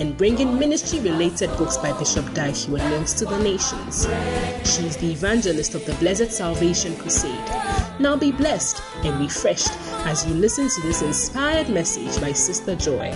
and bringing ministry related books by Bishop Heward Mills to the nations. She is the evangelist of the Blessed Salvation Crusade. Now be blessed and refreshed as you listen to this inspired message by Sister Joy.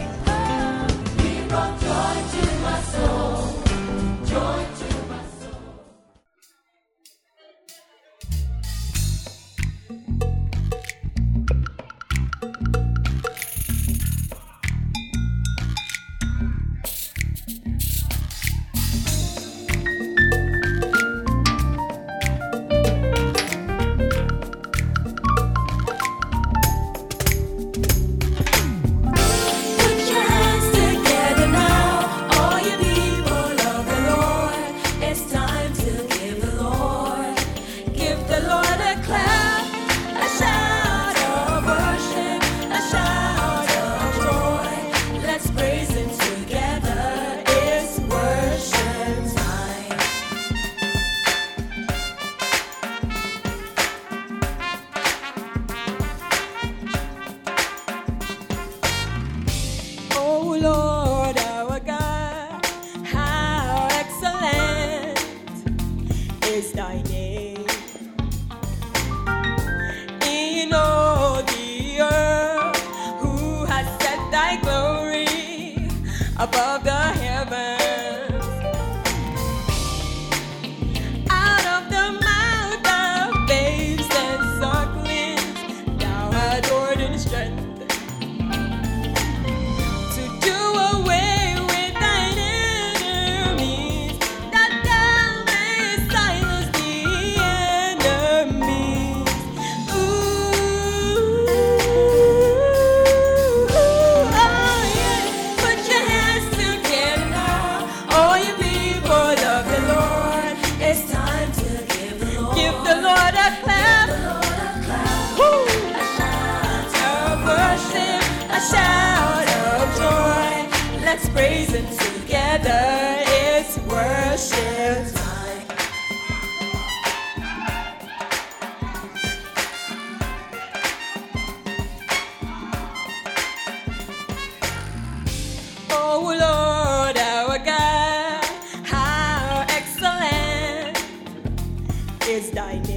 Is Thy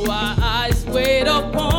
Our eyes wait upon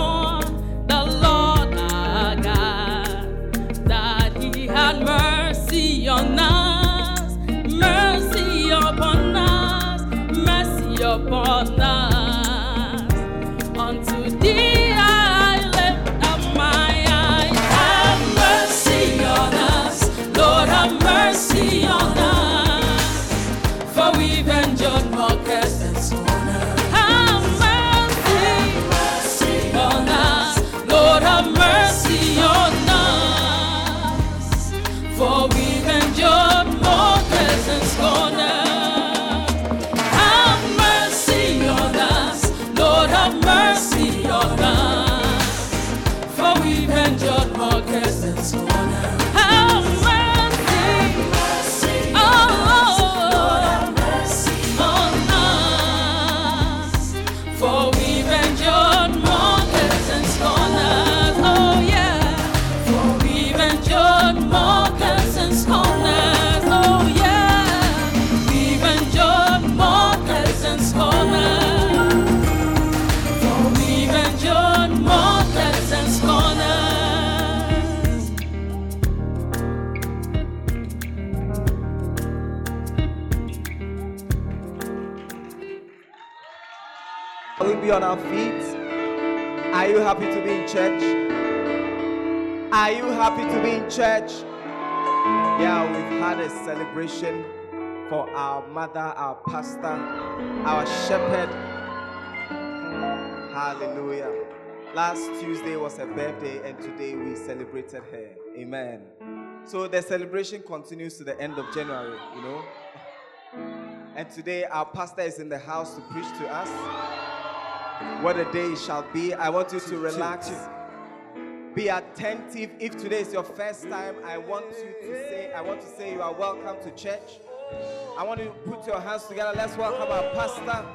on our feet? Are you happy to be in church? Are you happy to be in church? Yeah, we've had a celebration for our mother, our pastor, our shepherd. Hallelujah. Last Tuesday was her birthday, and today we celebrated her. Amen. So the celebration continues to the end of January, you know. And today our pastor is in the house to preach to us what a day it shall be. I want you to relax. Be attentive. If today is your first time, I want you to say, I want to say you are welcome to church. I want you to put your hands together. Let's welcome our pastor.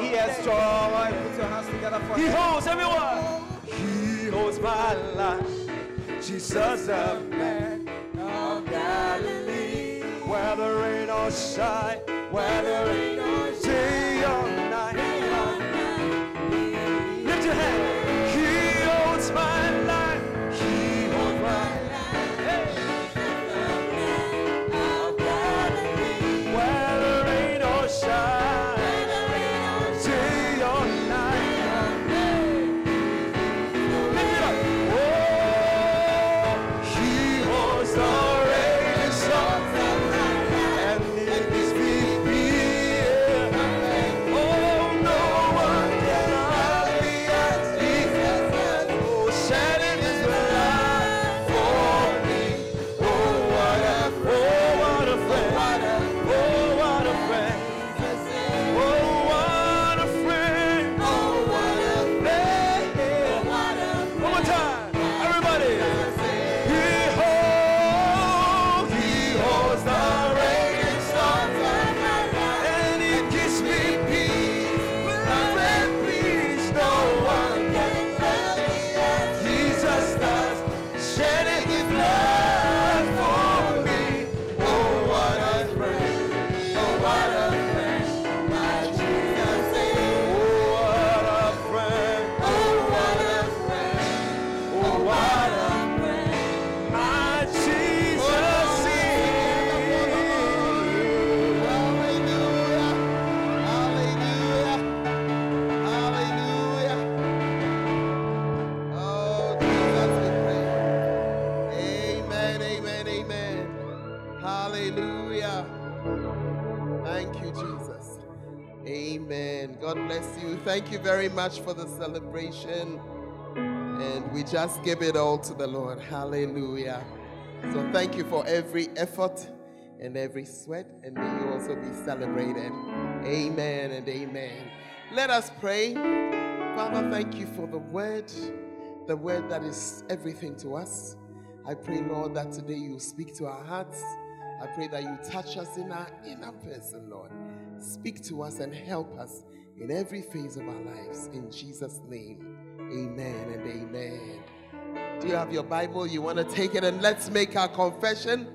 He E.S. Joy. Put your hands together for He him. holds everyone. He holds my life. Jesus, the man of Galilee. Whether rain or shine, whether rain Thank you very much for the celebration. And we just give it all to the Lord. Hallelujah. So thank you for every effort and every sweat, and may you also be celebrated. Amen and amen. Let us pray. Father, thank you for the word, the word that is everything to us. I pray, Lord, that today you speak to our hearts. I pray that you touch us in our inner person, Lord. Speak to us and help us in every phase of our lives. In Jesus' name, amen and amen. Do you have your Bible? You want to take it and let's make our confession.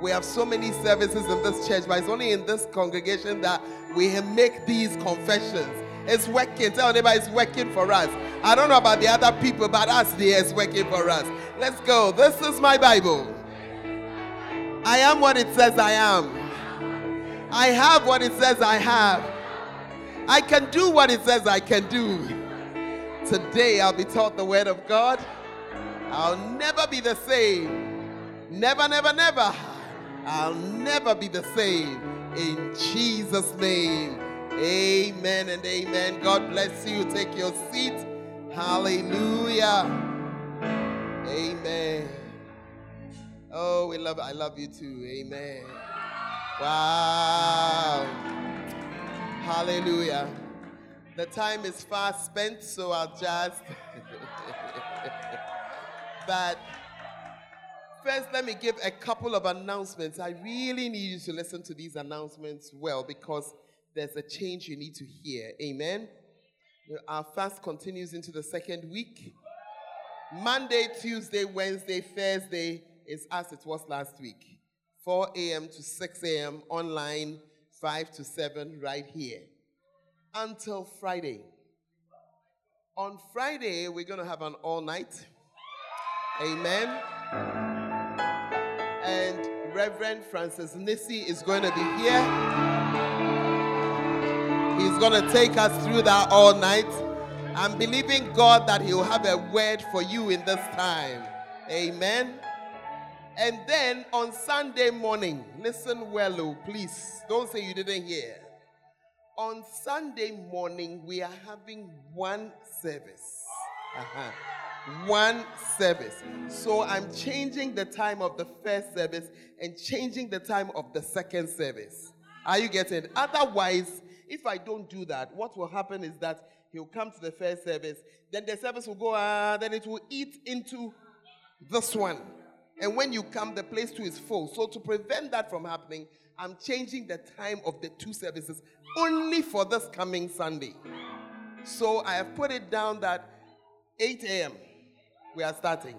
We have so many services in this church, but it's only in this congregation that we make these confessions. It's working. Tell neighbor it's working for us. I don't know about the other people, but us there it's working for us. Let's go. This is my Bible. I am what it says I am. I have what it says I have. I can do what it says I can do. Today I'll be taught the word of God. I'll never be the same. Never, never, never. I'll never be the same. In Jesus' name. Amen and amen. God bless you. Take your seat. Hallelujah. Amen. Oh, we love I love you too. Amen. Wow. Hallelujah. The time is fast spent, so I'll just but First, let me give a couple of announcements. I really need you to listen to these announcements well because there's a change you need to hear. Amen. Our fast continues into the second week. Monday, Tuesday, Wednesday, Thursday is as it was last week 4 a.m. to 6 a.m. online, 5 to 7 right here until Friday. On Friday, we're going to have an all night. Amen and Reverend Francis Nissi is going to be here. He's going to take us through that all night. I'm believing God that He'll have a word for you in this time. Amen. And then on Sunday morning, listen well, oh, please. Don't say you didn't hear. On Sunday morning, we are having one service. Uh-huh one service. So I'm changing the time of the first service and changing the time of the second service. Are you getting it? Otherwise, if I don't do that, what will happen is that he'll come to the first service, then the service will go, uh, then it will eat into this one. And when you come, the place too is full. So to prevent that from happening, I'm changing the time of the two services only for this coming Sunday. So I have put it down that 8 a.m we are starting.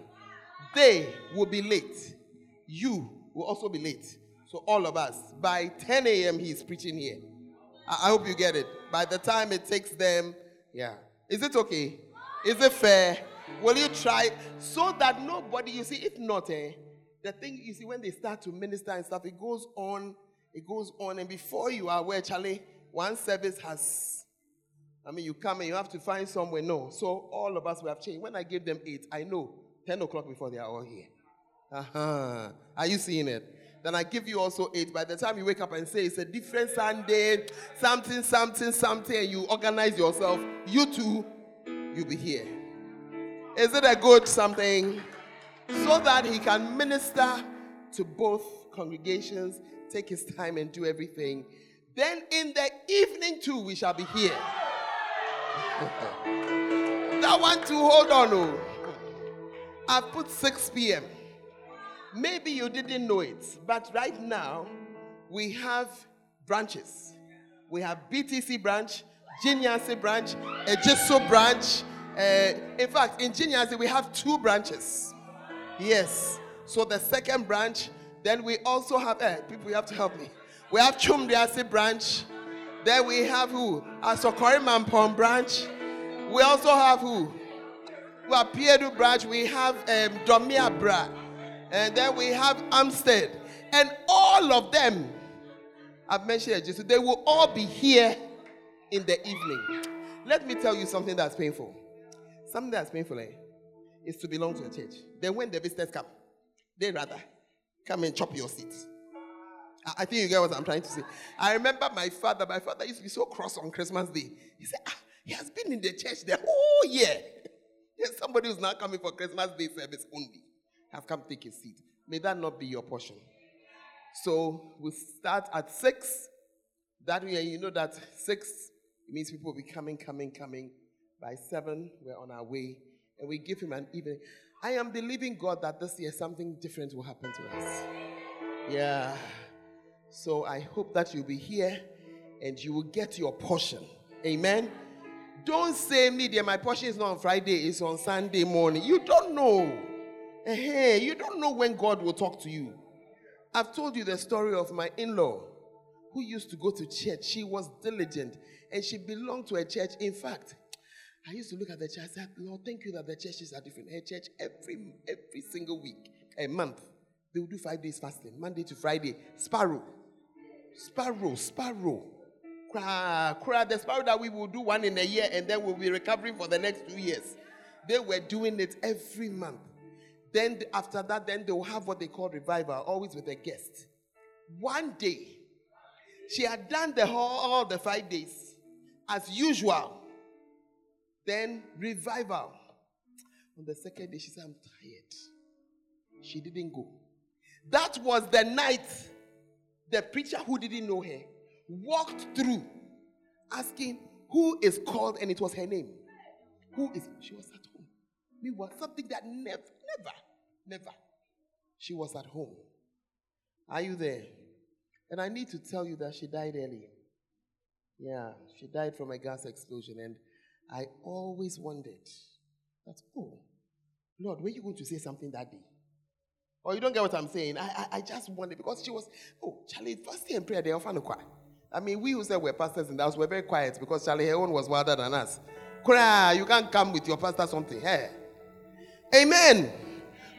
They will be late. You will also be late. So, all of us, by 10 a.m., he's preaching here. I, I hope you get it. By the time it takes them, yeah. Is it okay? Is it fair? Will you try so that nobody, you see, if not, eh, the thing you see, when they start to minister and stuff, it goes on, it goes on, and before you are aware, Charlie, one service has I mean, you come and you have to find somewhere. No. So all of us we have changed. When I give them eight, I know 10 o'clock before they are all here. Uh-huh. Are you seeing it? Then I give you also eight. By the time you wake up and say it's a different Sunday, something, something, something, and you organize yourself, you too, you'll be here. Is it a good something? So that he can minister to both congregations, take his time and do everything. Then in the evening too, we shall be here. that one to hold on. Oh. I've put 6 p.m. Maybe you didn't know it, but right now we have branches. We have BTC branch, Ginyasi branch, Ejisu branch. Uh, in fact, in Ginyasi we have two branches. Yes. So the second branch, then we also have, eh, people, you have to help me. We have Chumdiasi branch, then we have who? Asokore Mampong branch. We also have who? We have Piedu branch. We have um, Domia Bra. And then we have Amstead. And all of them, I've mentioned just, they will all be here in the evening. Let me tell you something that's painful. Something that's painful eh, is to belong to a church. Then when the visitors come, they rather come and chop your seat. I I think you get what I'm trying to say. I remember my father. My father used to be so cross on Christmas Day. He said, ah, he has been in the church the whole year. There's somebody who's not coming for Christmas Day service only. Have come take a seat. May that not be your portion. So we start at six. That way, you know that six means people will be coming, coming, coming. By seven, we're on our way, and we give him an evening. I am believing God that this year something different will happen to us. Yeah. So I hope that you'll be here and you will get your portion. Amen. Don't say me dear, my portion is not on Friday, it's on Sunday morning. You don't know. Hey, you don't know when God will talk to you. I've told you the story of my in-law who used to go to church. She was diligent and she belonged to a church. In fact, I used to look at the church. I said, Lord, thank you that the churches are different. Her church every every single week, a month, they will do five days fasting, Monday to Friday. Sparrow, sparrow, sparrow. Cry, cry. The sparrow that we will do one in a year and then we'll be recovering for the next two years. They were doing it every month. Then after that, then they will have what they call revival, always with a guest. One day, she had done the whole all the five days as usual. Then revival. On the second day, she said, I'm tired. She didn't go. That was the night the preacher who didn't know her walked through asking who is called, and it was her name. Who is she was at home. Meanwhile, something that never, never, never. She was at home. Are you there? And I need to tell you that she died early. Yeah, she died from a gas explosion. And I always wondered that, oh, Lord, were you going to say something that day? Or you don't get what I'm saying? I, I, I just wondered because she was, oh, Charlie, fasting and prayer, they often quiet. I mean, we who said we're pastors in the house, we're very quiet because Charlie, her own was wilder than us. Cry, you can't come with your pastor something. Hey. Amen.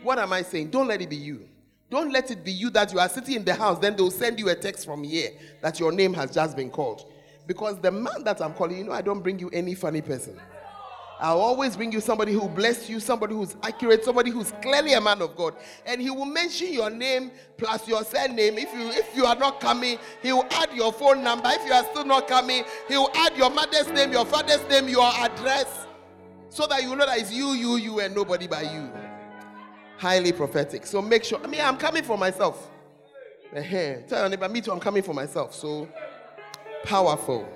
What am I saying? Don't let it be you. Don't let it be you that you are sitting in the house, then they'll send you a text from here that your name has just been called. Because the man that I'm calling, you know, I don't bring you any funny person. I'll always bring you somebody who bless you, somebody who's accurate, somebody who's clearly a man of God. And he will mention your name plus your surname. If you if you are not coming, he will add your phone number. If you are still not coming, he will add your mother's name, your father's name, your address. So that you know that it's you, you, you, and nobody by you. Highly prophetic. So make sure. I mean, I'm coming for myself. Tell your neighbor, me too, I'm coming for myself. So powerful.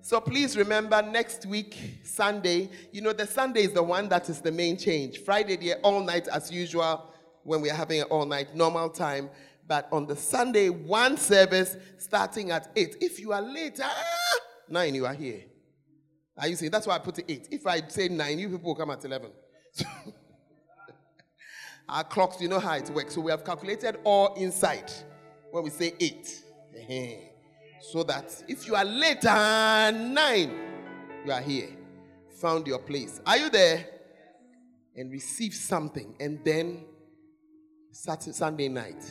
So please remember next week, Sunday, you know, the Sunday is the one that is the main change. Friday, they're all night as usual when we are having an all night normal time. But on the Sunday, one service starting at 8. If you are late, ah, 9, you are here. Are you saying? That's why I put it 8. If I say 9, you people will come at 11. Our clocks, you know how it works. So we have calculated all inside when we say 8. So that if you are later ah, nine, you are here. Found your place. Are you there? And receive something. And then Saturday, Sunday night.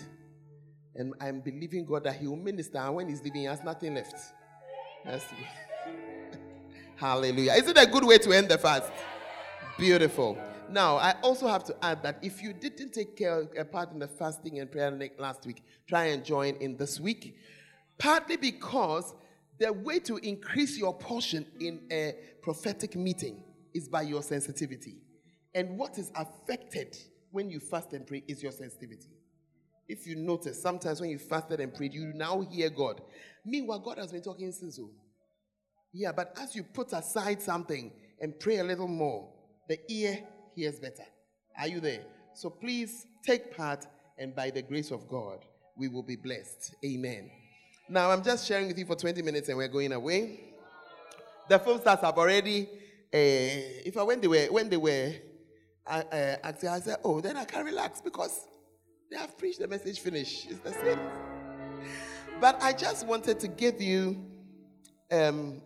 And I'm believing God that He will minister. And when He's leaving, He has nothing left. Hallelujah. Is it a good way to end the fast? Beautiful. Now, I also have to add that if you didn't take care, a part in the fasting and prayer last week, try and join in this week. Partly because the way to increase your portion in a prophetic meeting is by your sensitivity. And what is affected when you fast and pray is your sensitivity. If you notice, sometimes when you fasted and prayed, you now hear God. Meanwhile, God has been talking since. oh. Yeah, but as you put aside something and pray a little more, the ear hears better. Are you there? So please take part, and by the grace of God, we will be blessed. Amen. Now, I'm just sharing with you for 20 minutes and we're going away. The film stars have already, uh, if I when they were, when they were uh, uh, acting, I said, oh, then I can relax because they have preached the message finish. It's the same. But I just wanted to give you um,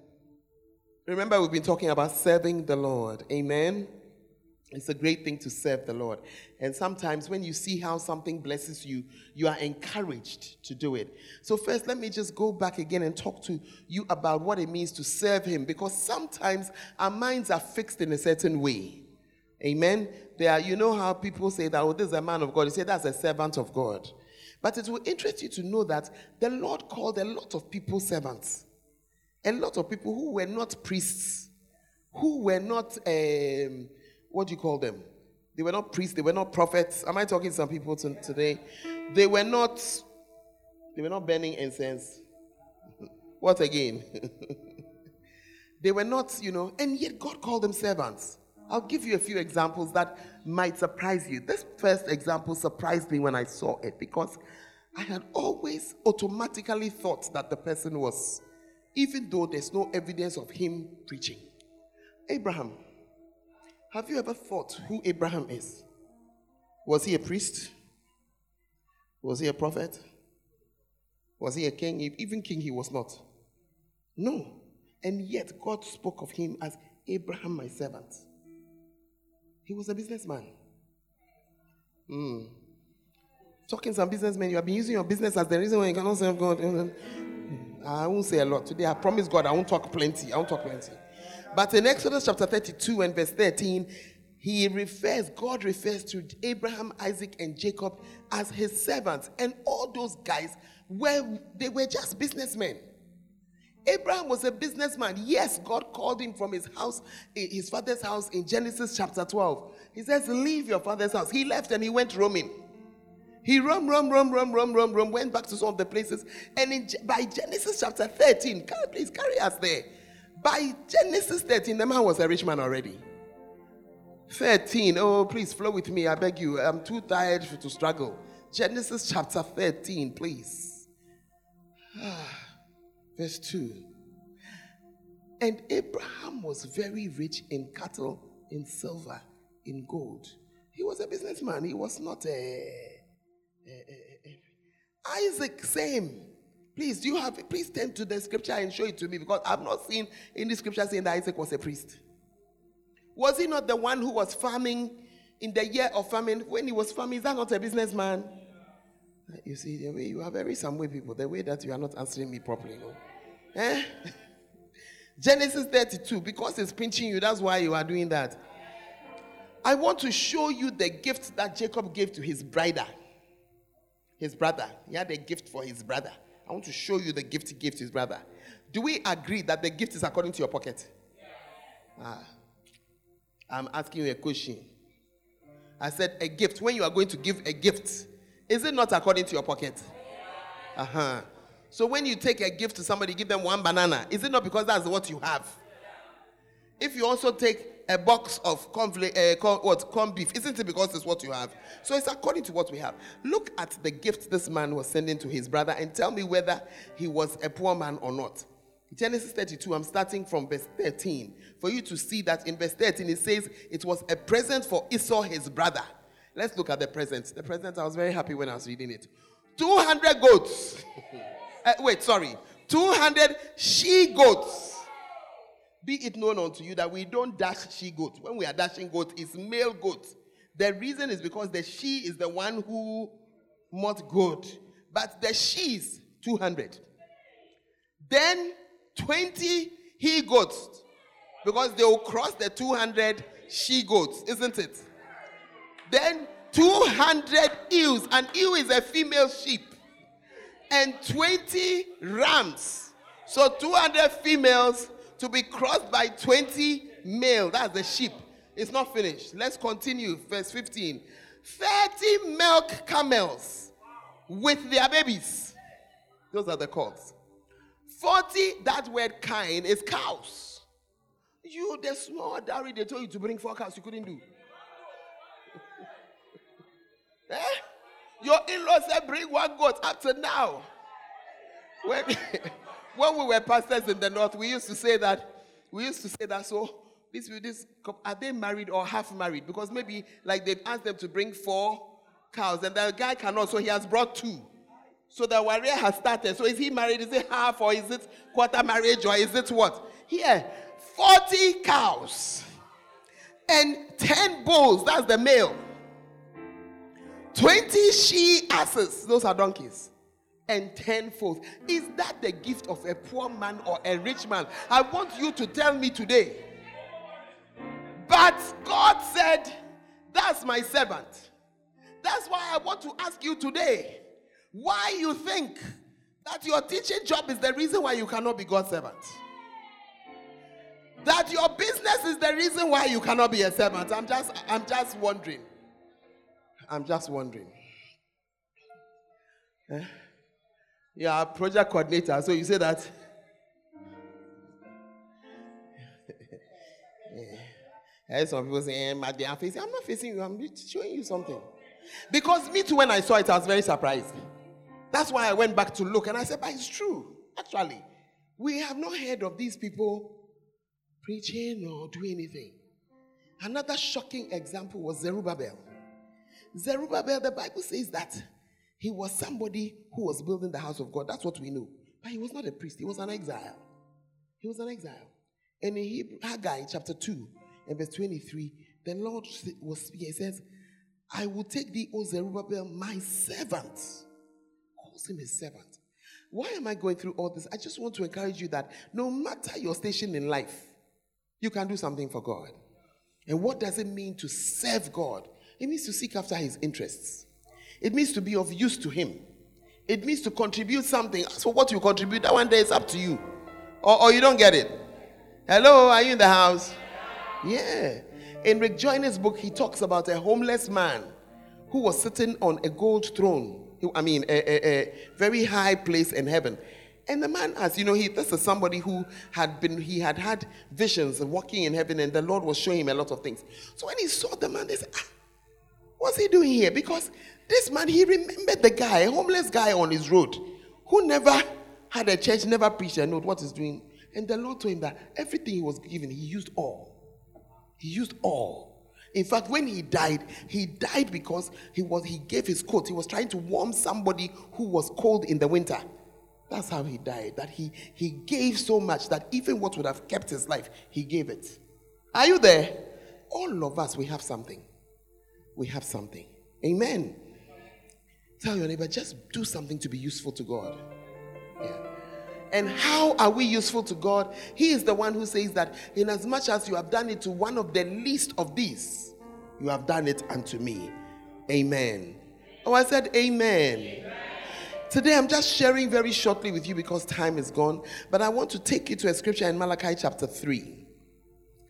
Remember, we've been talking about serving the Lord. Amen. It's a great thing to serve the Lord. And sometimes when you see how something blesses you, you are encouraged to do it. So, first, let me just go back again and talk to you about what it means to serve Him because sometimes our minds are fixed in a certain way. Amen. There are, you know how people say that, oh, this is a man of God. You say that's a servant of God. But it will interest you to know that the Lord called a lot of people servants. A lot of people who were not priests, who were not, um, what do you call them? They were not priests, they were not prophets. Am I talking to some people to- today? They were not, they were not burning incense. What again? they were not, you know, and yet God called them servants. I'll give you a few examples that might surprise you. This first example surprised me when I saw it because I had always automatically thought that the person was, even though there's no evidence of him preaching. Abraham. Have you ever thought who Abraham is? Was he a priest? Was he a prophet? Was he a king? Even king, he was not. No. And yet, God spoke of him as Abraham, my servant. He was a businessman. Hmm. Talking some businessmen, you have been using your business as the reason why you cannot serve God. I won't say a lot today. I promise God I won't talk plenty. I won't talk plenty. But in Exodus chapter 32 and verse 13, he refers, God refers to Abraham, Isaac, and Jacob as his servants. And all those guys were they were just businessmen. Abraham was a businessman. Yes, God called him from his house, eh, his father's house in Genesis chapter 12. He says, Leave your father's house. He left and he went roaming. He roamed, roamed, roamed, roamed, roamed, roamed, roamed, went back to some of the places. And in, by Genesis chapter 13, carry, please carry us there. By Genesis 13, the man was a rich man already. 13, oh, please flow with me, I beg you. I'm too tired to struggle. Genesis chapter 13, please. Verse 2. And Abraham was very rich in cattle, in silver, in gold. He was a businessman. He was not a, a- a- a- Isaac, same. Please, do you have? Please turn to the scripture and show it to me because I've not seen in the scripture saying that Isaac was a priest. Was he not the one who was farming in the year of famine? When he was farming, is that not a businessman? You see, the way you are very some way people, the way that you are not answering me properly. No? Eh? Genesis 32, because it's pinching you, that's why you are doing that. I want to show you the gift that Jacob gave to his brother. His brother. He had a gift for his brother. I want to show you the gift gave his brother. Do we agree that the gift is according to your pocket? Ah. I'm asking you a question. I said a gift. When you are going to give a gift, is it not according to your pocket? Uh huh. So when you take a gift to somebody, give them one banana. Is it not because that's what you have? If you also take a box of conflict, uh, corn, what corn beef, isn't it because it's what you have? So it's according to what we have. Look at the gift this man was sending to his brother and tell me whether he was a poor man or not. Genesis 32, I'm starting from verse 13 for you to see that in verse 13 it says it was a present for Esau, his brother. Let's look at the present. The present, I was very happy when I was reading it. 200 goats. Uh, wait, sorry. 200 she goats. Be it known unto you that we don't dash she goat. When we are dashing goat, it's male goat. The reason is because the she is the one who not good, but the she is 200. Then 20 he goats, because they will cross the 200 she goats, isn't it? Then 200 ewes. An ewe is a female sheep. And 20 rams. So 200 females to be crossed by 20 male. That's the sheep. It's not finished. Let's continue. Verse 15. 30 milk camels with their babies. Those are the calls. 40, that word kind is cows. You, the small dowry, they told you to bring four cows, you couldn't do. Eh? Your in-laws said bring one goat up to now. When, when we were pastors in the north, we used to say that. We used to say that. So this, this are they married or half married? Because maybe like they've asked them to bring four cows, and the guy cannot, so he has brought two. So the warrior has started. So is he married? Is it half or is it quarter marriage or is it what? Here, 40 cows and 10 bulls. That's the male. 20 she asses, those are donkeys, and tenfold. Is that the gift of a poor man or a rich man? I want you to tell me today. But God said, That's my servant. That's why I want to ask you today why you think that your teaching job is the reason why you cannot be God's servant. That your business is the reason why you cannot be a servant. I'm just I'm just wondering. I'm just wondering. Eh? You are project coordinator, so you say that. Heard some people saying, eh, they are facing. I'm not facing you, I'm showing you something. Because me too, when I saw it, I was very surprised. That's why I went back to look and I said, but it's true. Actually, we have not heard of these people preaching or doing anything. Another shocking example was Zerubbabel. Zerubbabel, the Bible says that he was somebody who was building the house of God. That's what we know. But he was not a priest, he was an exile. He was an exile. And in Hebrew, Haggai chapter 2 and verse 23, the Lord was speaking. He says, I will take thee, O Zerubbabel, my servant. Calls him his servant. Why am I going through all this? I just want to encourage you that no matter your station in life, you can do something for God. And what does it mean to serve God? It means to seek after his interests. It means to be of use to him. It means to contribute something. For what you contribute, that one day is up to you. Or, or you don't get it. Hello, are you in the house? Yeah. In Rick Joyner's book, he talks about a homeless man who was sitting on a gold throne. I mean, a, a, a very high place in heaven. And the man asked, you know, he this is somebody who had been, he had had visions of walking in heaven, and the Lord was showing him a lot of things. So when he saw the man, they said, ah, what's he doing here? Because this man, he remembered the guy, a homeless guy on his road, who never had a church, never preached a note, what he's doing. And the Lord told him that everything he was given, he used all. He used all. In fact, when he died, he died because he was he gave his coat. He was trying to warm somebody who was cold in the winter. That's how he died. That he he gave so much that even what would have kept his life, he gave it. Are you there? All of us, we have something. We have something. Amen. Tell your neighbor, just do something to be useful to God. Yeah. And how are we useful to God? He is the one who says that, in as much as you have done it to one of the least of these, you have done it unto me. Amen. Oh, I said, Amen. amen. Today, I'm just sharing very shortly with you because time is gone, but I want to take you to a scripture in Malachi chapter 3.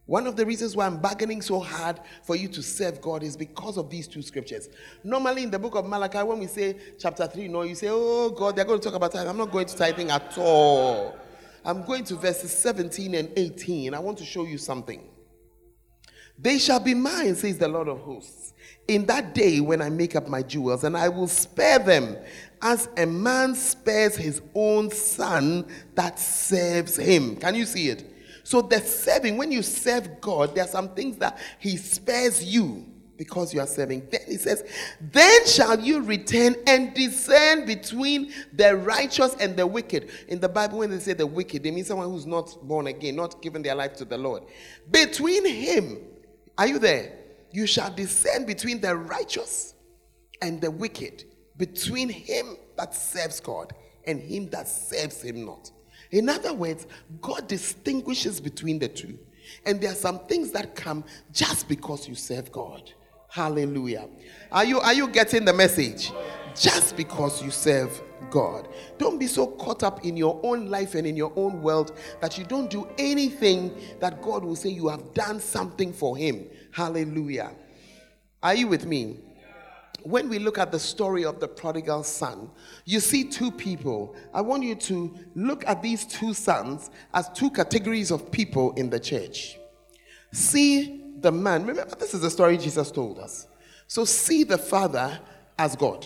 One of the reasons why I'm bargaining so hard for you to serve God is because of these two scriptures. Normally, in the book of Malachi, when we say chapter 3, no, you say, Oh God, they're going to talk about tithing. I'm not going to tithing at all. I'm going to verses 17 and 18. I want to show you something. They shall be mine, says the Lord of hosts, in that day when I make up my jewels, and I will spare them as a man spares his own son that serves him. Can you see it? So the serving, when you serve God, there are some things that He spares you because you are serving. Then He says, Then shall you return and discern between the righteous and the wicked. In the Bible, when they say the wicked, they mean someone who's not born again, not given their life to the Lord. Between him, are you there? You shall discern between the righteous and the wicked, between him that serves God and him that serves him not. In other words, God distinguishes between the two. And there are some things that come just because you serve God. Hallelujah. Are you are you getting the message? Just because you serve God. Don't be so caught up in your own life and in your own world that you don't do anything that God will say you have done something for him. Hallelujah. Are you with me? When we look at the story of the prodigal son, you see two people. I want you to look at these two sons as two categories of people in the church. See the man, remember, this is the story Jesus told us. So see the father as God,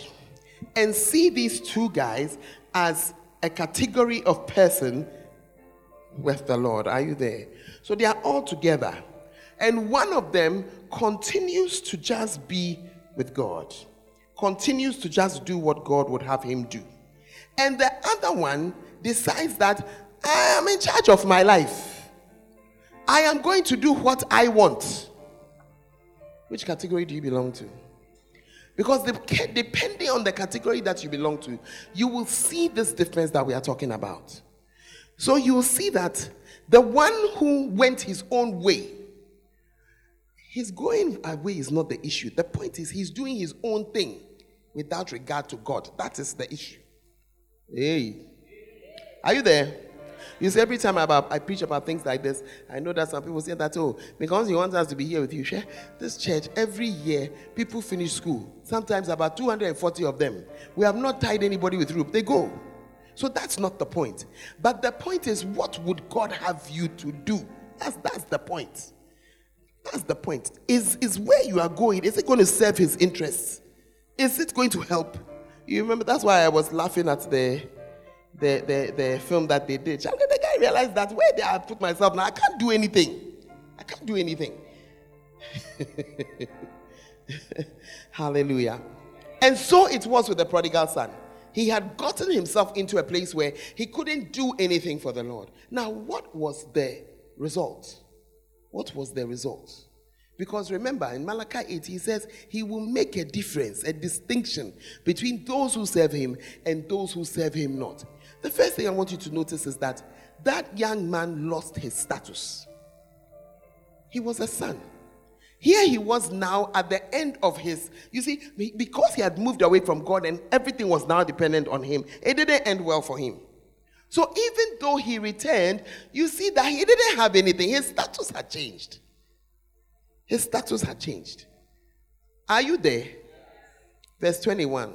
and see these two guys as a category of person with the Lord. Are you there? So they are all together, and one of them continues to just be with God continues to just do what God would have him do. And the other one decides that I am in charge of my life. I am going to do what I want. Which category do you belong to? Because depending on the category that you belong to, you will see this difference that we are talking about. So you will see that the one who went his own way, his going away is not the issue. The point is, he's doing his own thing. Without regard to God. That is the issue. Hey. Are you there? You see, every time about, I preach about things like this, I know that some people say that, oh, because he wants us to be here with you. Share this church, every year, people finish school. Sometimes about 240 of them. We have not tied anybody with rope. They go. So that's not the point. But the point is, what would God have you to do? That's, that's the point. That's the point. Is, is where you are going, is it going to serve his interests? Is it going to help? You remember, that's why I was laughing at the the, the, the film that they did. And the guy realized that where they I put myself now, I can't do anything. I can't do anything. Hallelujah. And so it was with the prodigal son. He had gotten himself into a place where he couldn't do anything for the Lord. Now, what was the result? What was the result? Because remember, in Malachi 8, he says he will make a difference, a distinction between those who serve him and those who serve him not. The first thing I want you to notice is that that young man lost his status. He was a son. Here he was now at the end of his, you see, because he had moved away from God and everything was now dependent on him, it didn't end well for him. So even though he returned, you see that he didn't have anything. His status had changed. His status had changed. Are you there? Verse 21.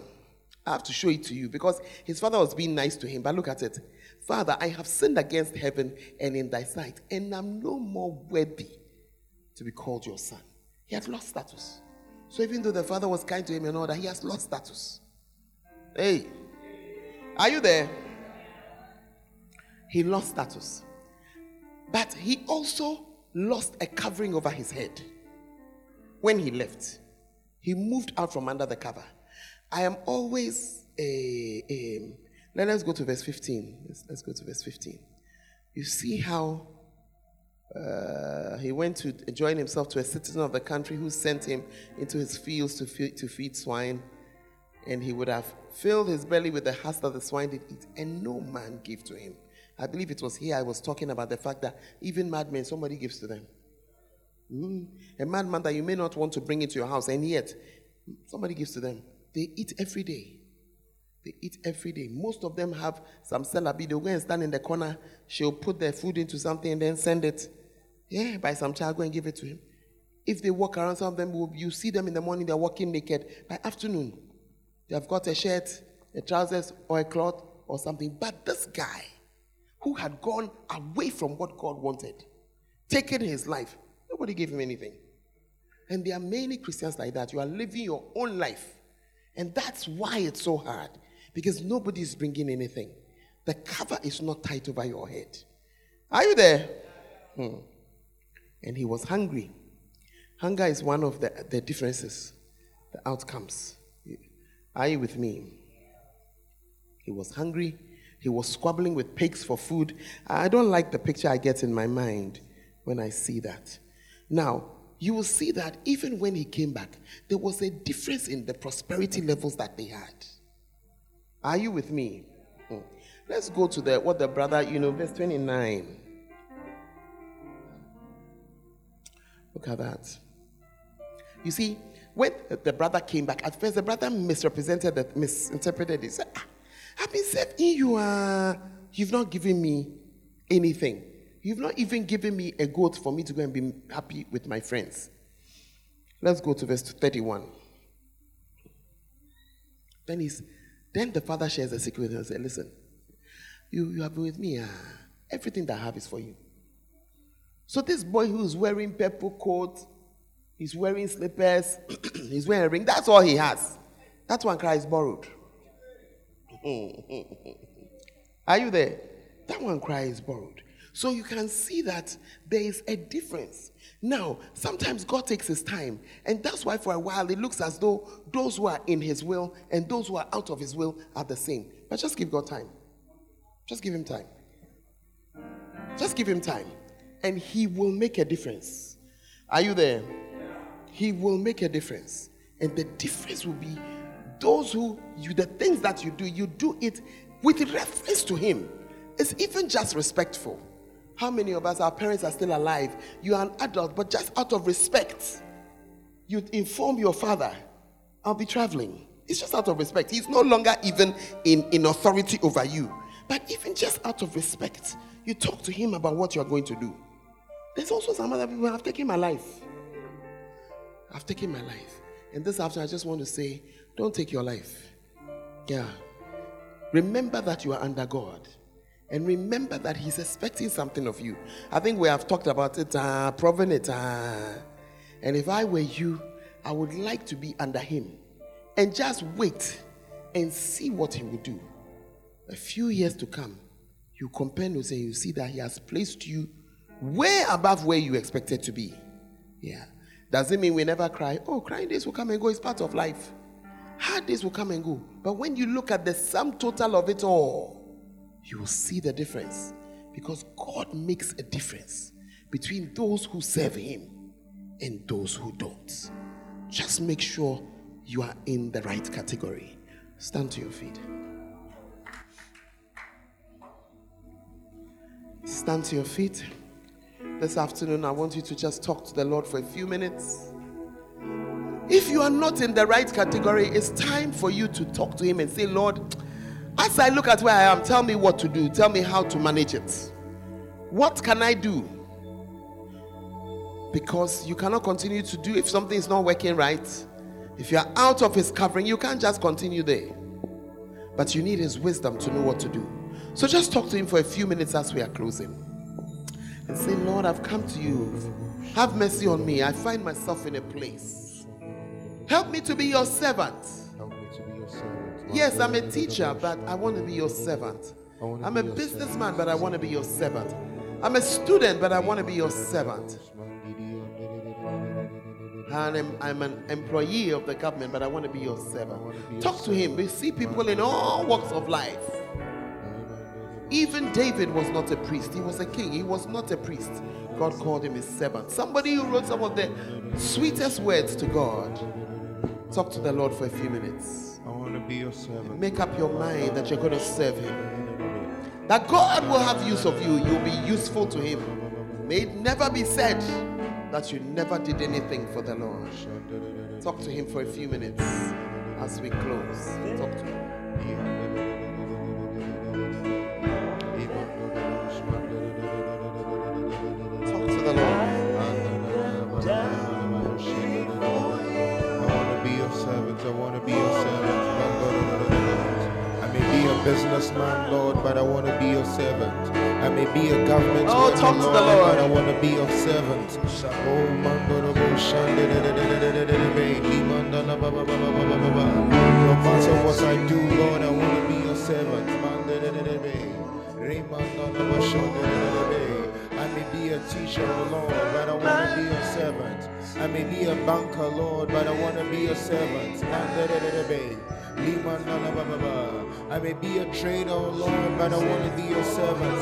I have to show it to you because his father was being nice to him. But look at it. Father, I have sinned against heaven and in thy sight, and I'm no more worthy to be called your son. He had lost status. So even though the father was kind to him and all that, he has lost status. Hey, are you there? He lost status. But he also lost a covering over his head when he left. He moved out from under the cover. I am always a, a let us go to verse 15. Let's, let's go to verse 15. You see how uh, he went to join himself to a citizen of the country who sent him into his fields to feed, to feed swine, and he would have filled his belly with the husk that the swine did eat, and no man gave to him. I believe it was here I was talking about the fact that even madmen, somebody gives to them. Mm. A madman that you may not want to bring into your house, and yet somebody gives to them. They eat every day. They eat every day. Most of them have some celebi. They'll go and stand in the corner. She'll put their food into something and then send it. Yeah, by some child, go and give it to him. If they walk around, some of them will, you see them in the morning, they're walking naked. By afternoon, they have got a shirt, a trousers, or a cloth, or something. But this guy, who had gone away from what God wanted, taken his life, nobody gave him anything. And there are many Christians like that. You are living your own life and that's why it's so hard because nobody is bringing anything. The cover is not tight over your head. Are you there? Hmm. And he was hungry. Hunger is one of the, the differences, the outcomes. Are you with me? He was hungry. He was squabbling with pigs for food. I don't like the picture I get in my mind when I see that. Now, you will see that even when he came back, there was a difference in the prosperity levels that they had. Are you with me? Hmm. Let's go to the what the brother, you know, verse 29. Look at that. You see, when the brother came back, at first the brother misrepresented that, misinterpreted it. He said, ah, I've been saving you. Uh, you've not given me anything. You've not even given me a goat for me to go and be happy with my friends. Let's go to verse 31. Then he's then the father shares a secret and says, Listen, you, you have been with me. Uh, everything that I have is for you. So this boy who's wearing purple coat, he's wearing slippers, he's wearing a ring, that's all he has. That one cry is borrowed. Are you there? That one cry is borrowed. So you can see that there is a difference. Now, sometimes God takes his time, and that's why for a while it looks as though those who are in his will and those who are out of his will are the same. But just give God time. Just give him time. Just give him time, and he will make a difference. Are you there? He will make a difference. And the difference will be those who you the things that you do, you do it with reference to him. It's even just respectful. How many of us, our parents are still alive? You are an adult, but just out of respect, you inform your father, I'll be traveling. It's just out of respect. He's no longer even in, in authority over you. But even just out of respect, you talk to him about what you're going to do. There's also some other people have taken my life. I've taken my life. And this afternoon, I just want to say, don't take your life. Yeah. Remember that you are under God. And remember that He's expecting something of you. I think we have talked about it, uh, proven it. Uh, and if I were you, I would like to be under Him and just wait and see what He will do. A few years to come, you compare and say, you see that He has placed you way above where you expected to be. Yeah. Does it mean we never cry? Oh, crying days will come and go. It's part of life. Hard days will come and go. But when you look at the sum total of it all, you will see the difference. Because God makes a difference between those who serve Him and those who don't. Just make sure you are in the right category. Stand to your feet. Stand to your feet. This afternoon, I want you to just talk to the Lord for a few minutes. If you are not in the right category, it's time for you to talk to Him and say, Lord, as I look at where I am, tell me what to do. Tell me how to manage it. What can I do? Because you cannot continue to do if something is not working right. If you are out of His covering, you can't just continue there. But you need His wisdom to know what to do. So just talk to Him for a few minutes as we are closing. And say, Lord, I've come to you. Have mercy on me. I find myself in a place. Help me to be your servant. Help me to be your servant. Yes, I'm a teacher, but I want to be your servant. I'm a businessman, but I want to be your servant. I'm a student, but I want to be your servant. And I'm, I'm an employee of the government, but I want to be your servant. Talk to him. We see people in all walks of life. Even David was not a priest, he was a king. He was not a priest. God called him his servant. Somebody who wrote some of the sweetest words to God. Talk to the Lord for a few minutes. I want to be your servant. Make up your mind that you're going to serve Him. That God will have use of you. You'll be useful to Him. May it never be said that you never did anything for the Lord. Talk to Him for a few minutes as we close. Talk to Him. man, Lord, but I want to be your servant. I may be a government oh, worker, talk to Lord, the Lord, but I want to be your servant. Oh, no matter what I do, Lord, I want to be your servant. I may be a teacher, Lord, but I want to be your servant. I may be a banker, Lord, but I want to be your servant. I may be a traitor, oh Lord, but I want to be your servant.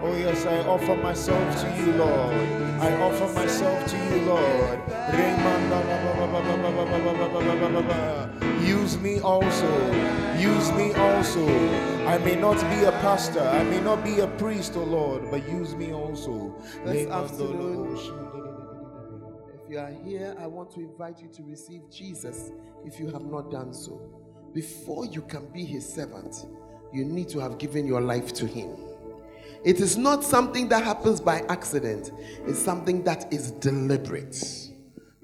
Oh, yes, I offer myself to you, Lord. I offer myself to you, Lord. Use me also. Use me also. I may not be a pastor. I may not be a priest, oh Lord, but use me also. This afternoon, If you are here, I want to invite you to receive Jesus if you have not done so. Before you can be his servant, you need to have given your life to him. It is not something that happens by accident, it's something that is deliberate.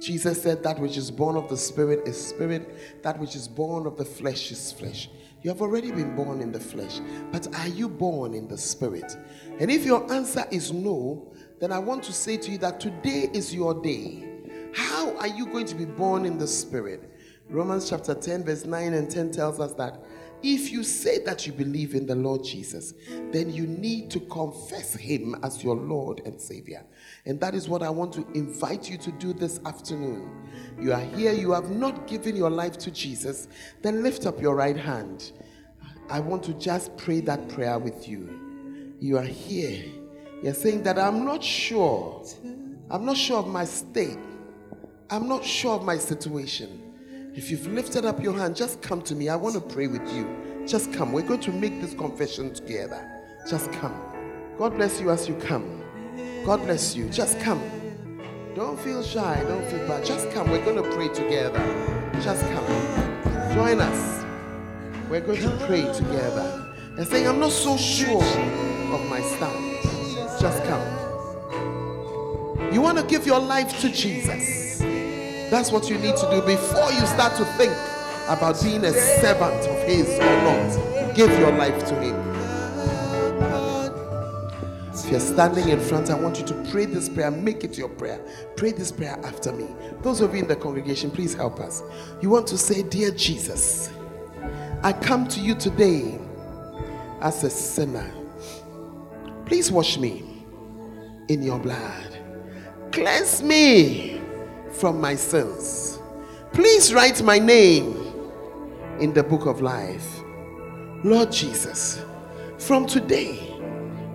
Jesus said, That which is born of the Spirit is spirit, that which is born of the flesh is flesh. You have already been born in the flesh, but are you born in the Spirit? And if your answer is no, then I want to say to you that today is your day. How are you going to be born in the Spirit? Romans chapter 10, verse 9 and 10 tells us that if you say that you believe in the Lord Jesus, then you need to confess Him as your Lord and Savior. And that is what I want to invite you to do this afternoon. You are here, you have not given your life to Jesus, then lift up your right hand. I want to just pray that prayer with you. You are here, you're saying that I'm not sure, I'm not sure of my state, I'm not sure of my situation. If you've lifted up your hand, just come to me. I want to pray with you. Just come. We're going to make this confession together. Just come. God bless you as you come. God bless you. Just come. Don't feel shy. Don't feel bad. Just come. We're going to pray together. Just come. Join us. We're going to pray together. And saying, I'm not so sure of my stand. Just come. You want to give your life to Jesus. That's what you need to do before you start to think about being a servant of His or not. Give your life to Him. If you're standing in front, I want you to pray this prayer. Make it your prayer. Pray this prayer after me. Those of you in the congregation, please help us. You want to say, Dear Jesus, I come to you today as a sinner. Please wash me in your blood. Cleanse me from my sins. Please write my name in the book of life. Lord Jesus, from today,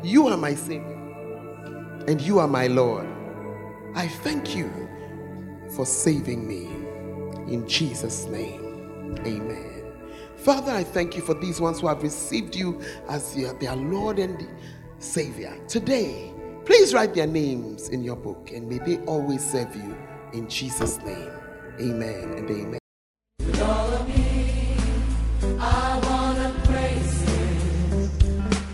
you are my Savior and you are my Lord. I thank you for saving me. In Jesus' name, amen. Father, I thank you for these ones who have received you as their, Lord and Savior. Today, please write their names in your book and may they always serve you. In Jesus' name, amen and amen.